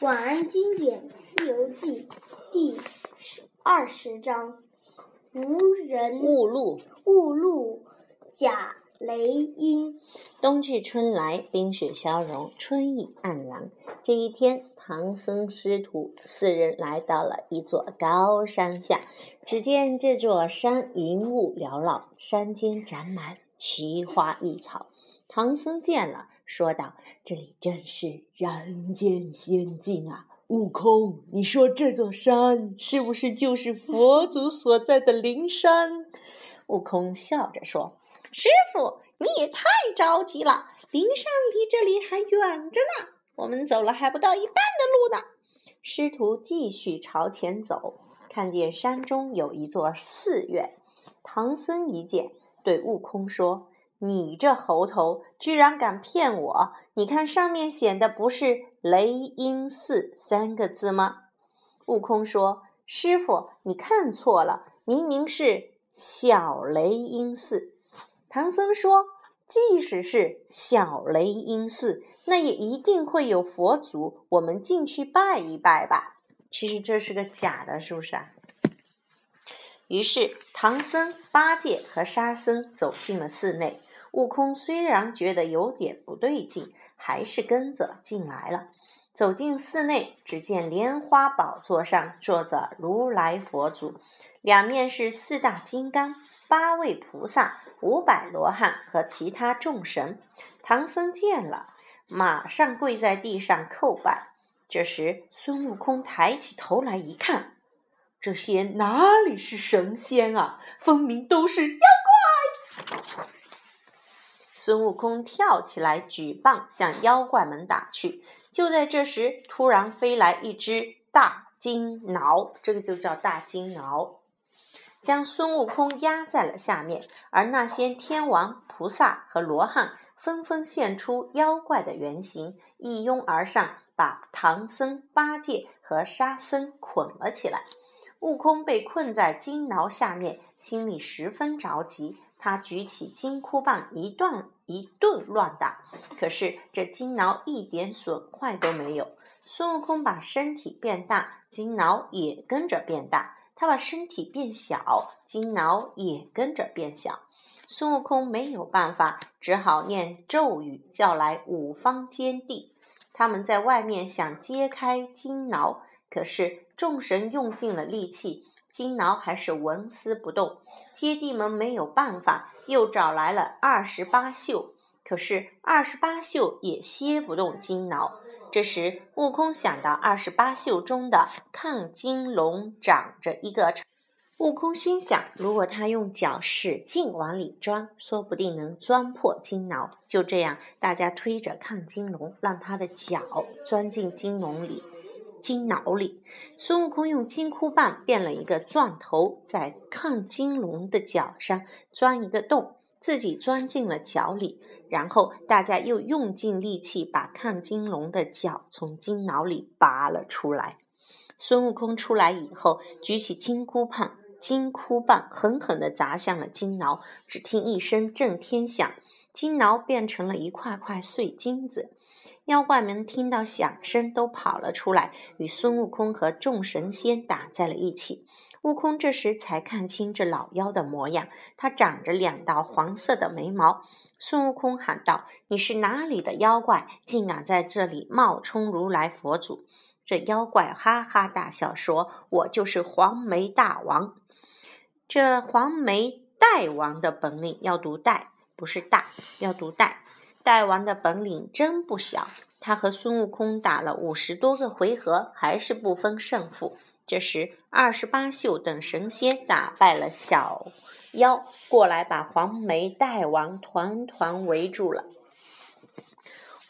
晚安经典《西游记》第二十章：无人误路。误入贾雷音。冬去春来，冰雪消融，春意盎然。这一天，唐僧师徒四人来到了一座高山下。只见这座山云雾缭绕，山间长满奇花异草。唐僧见了。说道：“这里真是人间仙境啊！”悟空，你说这座山是不是就是佛祖所在的灵山？悟空笑着说：“师傅，你也太着急了，灵山离这里还远着呢，我们走了还不到一半的路呢。”师徒继续朝前走，看见山中有一座寺院。唐僧一见，对悟空说。你这猴头居然敢骗我！你看上面写的不是“雷音寺”三个字吗？悟空说：“师傅，你看错了，明明是小雷音寺。”唐僧说：“即使是小雷音寺，那也一定会有佛祖，我们进去拜一拜吧。”其实这是个假的，是不是啊？于是唐僧、八戒和沙僧走进了寺内。悟空虽然觉得有点不对劲，还是跟着进来了。走进寺内，只见莲花宝座上坐着如来佛祖，两面是四大金刚、八位菩萨、五百罗汉和其他众神。唐僧见了，马上跪在地上叩拜。这时，孙悟空抬起头来一看，这些哪里是神仙啊，分明都是妖怪！孙悟空跳起来，举棒向妖怪们打去。就在这时，突然飞来一只大金挠，这个就叫大金挠，将孙悟空压在了下面。而那些天王、菩萨和罗汉纷纷现出妖怪的原形，一拥而上，把唐僧、八戒和沙僧捆了起来。悟空被困在金挠下面，心里十分着急。他举起金箍棒，一段一顿乱打，可是这金挠一点损坏都没有。孙悟空把身体变大，金挠也跟着变大；他把身体变小，金挠也跟着变小。孙悟空没有办法，只好念咒语，叫来五方揭谛。他们在外面想揭开金挠，可是众神用尽了力气。金挠还是纹丝不动，接地们没有办法，又找来了二十八宿，可是二十八宿也歇不动金挠。这时，悟空想到二十八宿中的亢金龙长着一个长，悟空心想，如果他用脚使劲往里钻，说不定能钻破金挠。就这样，大家推着亢金龙，让他的脚钻进金笼里。金脑里，孙悟空用金箍棒变了一个钻头，在亢金龙的脚上钻一个洞，自己钻进了脚里。然后大家又用尽力气把亢金龙的脚从金脑里拔了出来。孙悟空出来以后，举起金箍棒，金箍棒狠狠地砸向了金挠。只听一声震天响，金挠变成了一块块碎金子。妖怪们听到响声，都跑了出来，与孙悟空和众神仙打在了一起。悟空这时才看清这老妖的模样，他长着两道黄色的眉毛。孙悟空喊道：“你是哪里的妖怪？竟敢在这里冒充如来佛祖？”这妖怪哈哈大笑说：“我就是黄眉大王。这黄眉大王的本领要读大，不是大，要读大。”大王的本领真不小，他和孙悟空打了五十多个回合，还是不分胜负。这时，二十八宿等神仙打败了小妖，过来把黄眉大王团团围住了。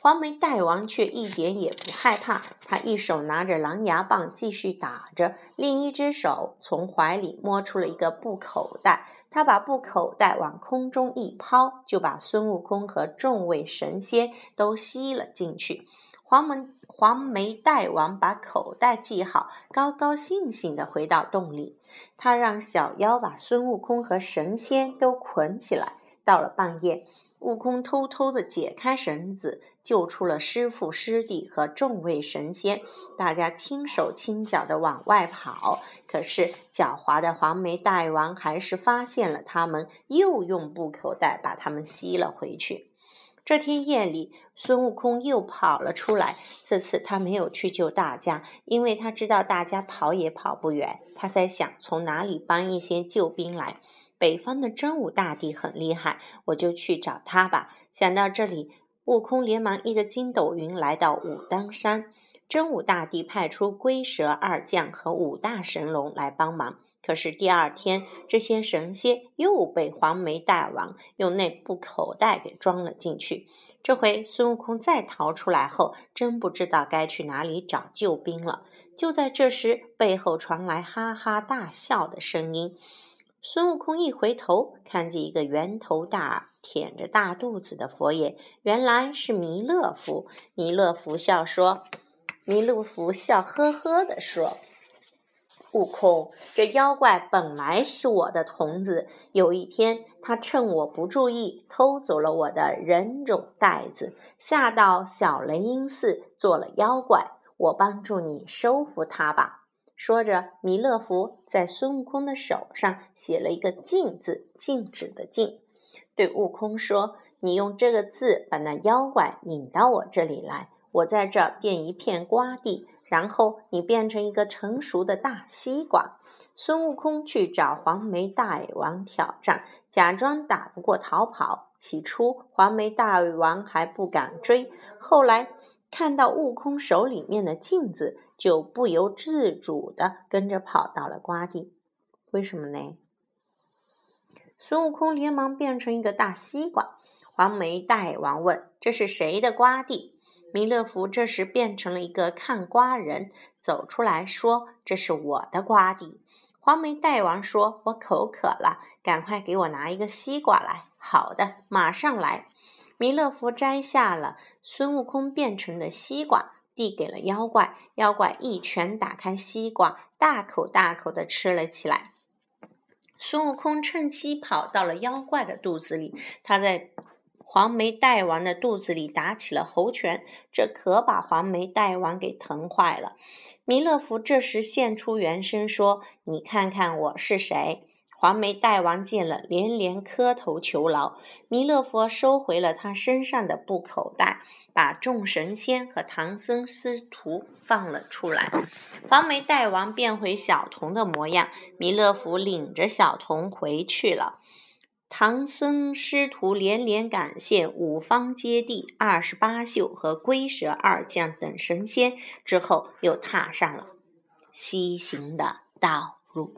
黄眉大王却一点也不害怕，他一手拿着狼牙棒继续打着，另一只手从怀里摸出了一个布口袋。他把布口袋往空中一抛，就把孙悟空和众位神仙都吸了进去。黄门黄眉大王把口袋系好，高高兴兴地回到洞里。他让小妖把孙悟空和神仙都捆起来。到了半夜，悟空偷偷地解开绳子，救出了师父、师弟和众位神仙。大家轻手轻脚地往外跑，可是狡猾的黄眉大王还是发现了他们，又用布口袋把他们吸了回去。这天夜里，孙悟空又跑了出来。这次他没有去救大家，因为他知道大家跑也跑不远。他在想从哪里搬一些救兵来。北方的真武大帝很厉害，我就去找他吧。想到这里，悟空连忙一个筋斗云来到武当山。真武大帝派出龟蛇二将和五大神龙来帮忙。可是第二天，这些神仙又被黄眉大王用那布口袋给装了进去。这回孙悟空再逃出来后，真不知道该去哪里找救兵了。就在这时，背后传来哈哈大笑的声音。孙悟空一回头，看见一个圆头大耳、腆着大肚子的佛爷，原来是弥勒佛。弥勒佛笑说：“弥勒佛笑呵呵地说。”悟空，这妖怪本来是我的童子。有一天，他趁我不注意，偷走了我的人种袋子，下到小雷音寺做了妖怪。我帮助你收服他吧。说着，弥勒佛在孙悟空的手上写了一个“禁”字，禁止的“禁”，对悟空说：“你用这个字把那妖怪引到我这里来，我在这变一片瓜地。”然后你变成一个成熟的大西瓜。孙悟空去找黄眉大王挑战，假装打不过逃跑。起初黄眉大王还不敢追，后来看到悟空手里面的镜子，就不由自主的跟着跑到了瓜地。为什么呢？孙悟空连忙变成一个大西瓜。黄眉大王问：“这是谁的瓜地？”弥勒佛这时变成了一个看瓜人，走出来说：“这是我的瓜地。”黄眉大王说：“我口渴了，赶快给我拿一个西瓜来。”“好的，马上来。”弥勒佛摘下了孙悟空变成的西瓜，递给了妖怪。妖怪一拳打开西瓜，大口大口的吃了起来。孙悟空趁机跑到了妖怪的肚子里，他在。黄眉大王的肚子里打起了猴拳，这可把黄眉大王给疼坏了。弥勒佛这时现出原身，说：“你看看我是谁？”黄眉大王见了，连连磕头求饶。弥勒佛收回了他身上的布口袋，把众神仙和唐僧师徒放了出来。黄眉大王变回小童的模样，弥勒佛领着小童回去了。唐僧师徒连连感谢五方揭谛、二十八宿和龟蛇二将等神仙，之后又踏上了西行的道路。